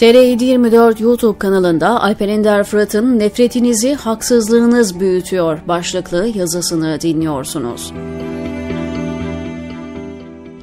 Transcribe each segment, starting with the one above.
TR724 YouTube kanalında Alper Ender Fırat'ın Nefretinizi Haksızlığınız Büyütüyor başlıklı yazısını dinliyorsunuz.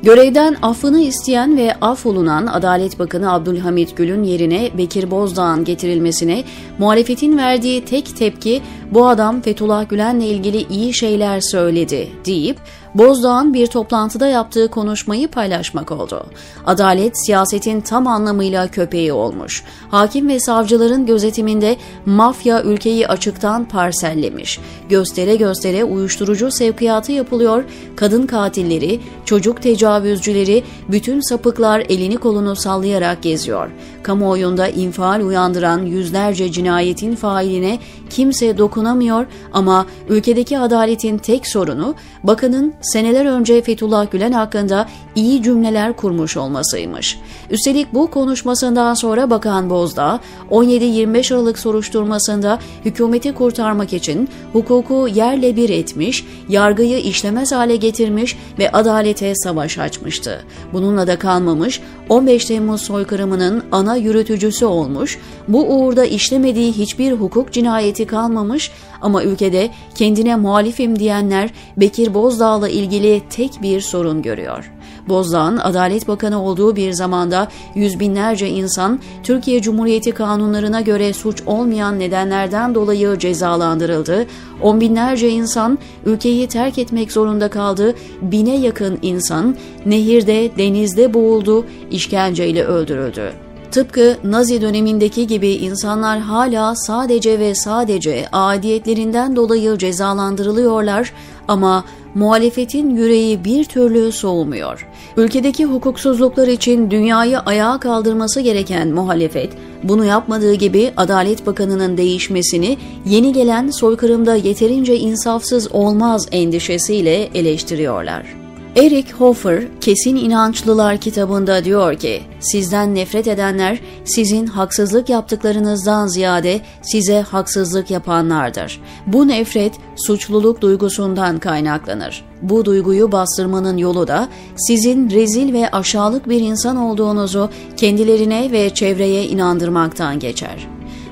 Görevden affını isteyen ve af olunan Adalet Bakanı Abdülhamit Gül'ün yerine Bekir Bozdağ'ın getirilmesine muhalefetin verdiği tek tepki bu adam Fethullah Gülen'le ilgili iyi şeyler söyledi deyip Bozdağ'ın bir toplantıda yaptığı konuşmayı paylaşmak oldu. Adalet siyasetin tam anlamıyla köpeği olmuş. Hakim ve savcıların gözetiminde mafya ülkeyi açıktan parsellemiş. Göstere göstere uyuşturucu sevkiyatı yapılıyor, kadın katilleri, çocuk tecavüzcüleri, bütün sapıklar elini kolunu sallayarak geziyor. Kamuoyunda infial uyandıran yüzlerce cinayetin failine kimse dokunamıyor ama ülkedeki adaletin tek sorunu bakanın seneler önce Fethullah Gülen hakkında iyi cümleler kurmuş olmasıymış. Üstelik bu konuşmasından sonra Bakan Bozdağ 17-25 Aralık soruşturmasında hükümeti kurtarmak için hukuku yerle bir etmiş, yargıyı işlemez hale getirmiş ve adalete savaş açmıştı. Bununla da kalmamış, 15 Temmuz soykırımının ana yürütücüsü olmuş, bu uğurda işlemediği hiçbir hukuk cinayeti kalmamış ama ülkede kendine muhalifim diyenler Bekir Bozdağ'la ilgili tek bir sorun görüyor. Bozdağ'ın Adalet Bakanı olduğu bir zamanda yüz binlerce insan Türkiye Cumhuriyeti kanunlarına göre suç olmayan nedenlerden dolayı cezalandırıldı. On binlerce insan ülkeyi terk etmek zorunda kaldı. Bine yakın insan nehirde, denizde boğuldu, işkenceyle öldürüldü. Tıpkı Nazi dönemindeki gibi insanlar hala sadece ve sadece adiyetlerinden dolayı cezalandırılıyorlar ama muhalefetin yüreği bir türlü soğumuyor. Ülkedeki hukuksuzluklar için dünyayı ayağa kaldırması gereken muhalefet, bunu yapmadığı gibi Adalet Bakanı'nın değişmesini yeni gelen soykırımda yeterince insafsız olmaz endişesiyle eleştiriyorlar. Eric Hoffer, Kesin İnançlılar kitabında diyor ki, sizden nefret edenler sizin haksızlık yaptıklarınızdan ziyade size haksızlık yapanlardır. Bu nefret suçluluk duygusundan kaynaklanır. Bu duyguyu bastırmanın yolu da sizin rezil ve aşağılık bir insan olduğunuzu kendilerine ve çevreye inandırmaktan geçer.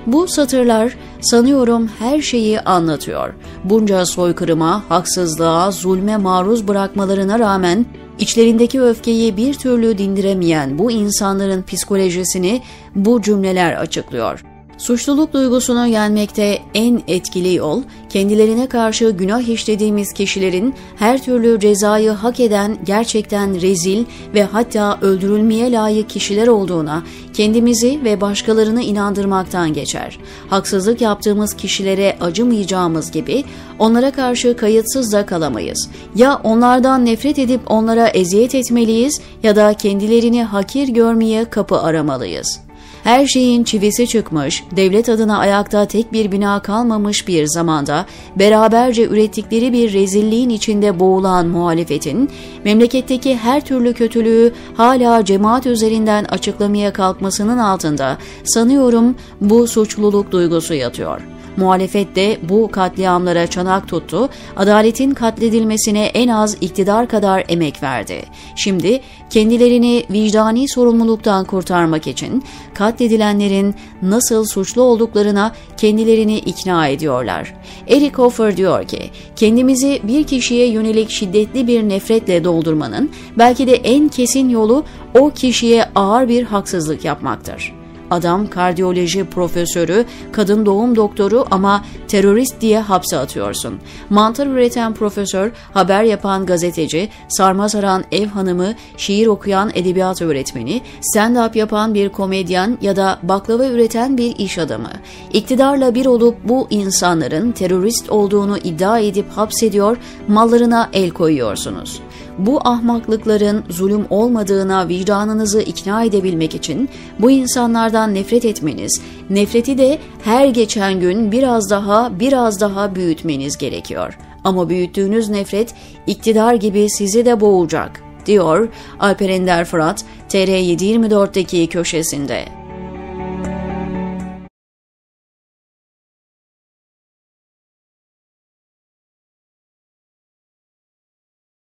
Bu satırlar sanıyorum her şeyi anlatıyor. Bunca soykırıma, haksızlığa, zulme maruz bırakmalarına rağmen içlerindeki öfkeyi bir türlü dindiremeyen bu insanların psikolojisini bu cümleler açıklıyor. Suçluluk duygusunu yenmekte en etkili yol, kendilerine karşı günah işlediğimiz kişilerin her türlü cezayı hak eden gerçekten rezil ve hatta öldürülmeye layık kişiler olduğuna kendimizi ve başkalarını inandırmaktan geçer. Haksızlık yaptığımız kişilere acımayacağımız gibi onlara karşı kayıtsız da kalamayız. Ya onlardan nefret edip onlara eziyet etmeliyiz ya da kendilerini hakir görmeye kapı aramalıyız.'' Her şeyin çivisi çıkmış, devlet adına ayakta tek bir bina kalmamış bir zamanda beraberce ürettikleri bir rezilliğin içinde boğulan muhalefetin, memleketteki her türlü kötülüğü hala cemaat üzerinden açıklamaya kalkmasının altında sanıyorum bu suçluluk duygusu yatıyor.'' Muhalefet de bu katliamlara çanak tuttu, adaletin katledilmesine en az iktidar kadar emek verdi. Şimdi kendilerini vicdani sorumluluktan kurtarmak için katledilenlerin nasıl suçlu olduklarına kendilerini ikna ediyorlar. Eric Hoffer diyor ki, kendimizi bir kişiye yönelik şiddetli bir nefretle doldurmanın belki de en kesin yolu o kişiye ağır bir haksızlık yapmaktır. Adam kardiyoloji profesörü, kadın doğum doktoru ama terörist diye hapse atıyorsun. Mantar üreten profesör, haber yapan gazeteci, sarma saran ev hanımı, şiir okuyan edebiyat öğretmeni, stand-up yapan bir komedyen ya da baklava üreten bir iş adamı. İktidarla bir olup bu insanların terörist olduğunu iddia edip hapsediyor, mallarına el koyuyorsunuz bu ahmaklıkların zulüm olmadığına vicdanınızı ikna edebilmek için bu insanlardan nefret etmeniz, nefreti de her geçen gün biraz daha biraz daha büyütmeniz gerekiyor. Ama büyüttüğünüz nefret iktidar gibi sizi de boğacak, diyor Alper Ender Fırat TR724'deki köşesinde.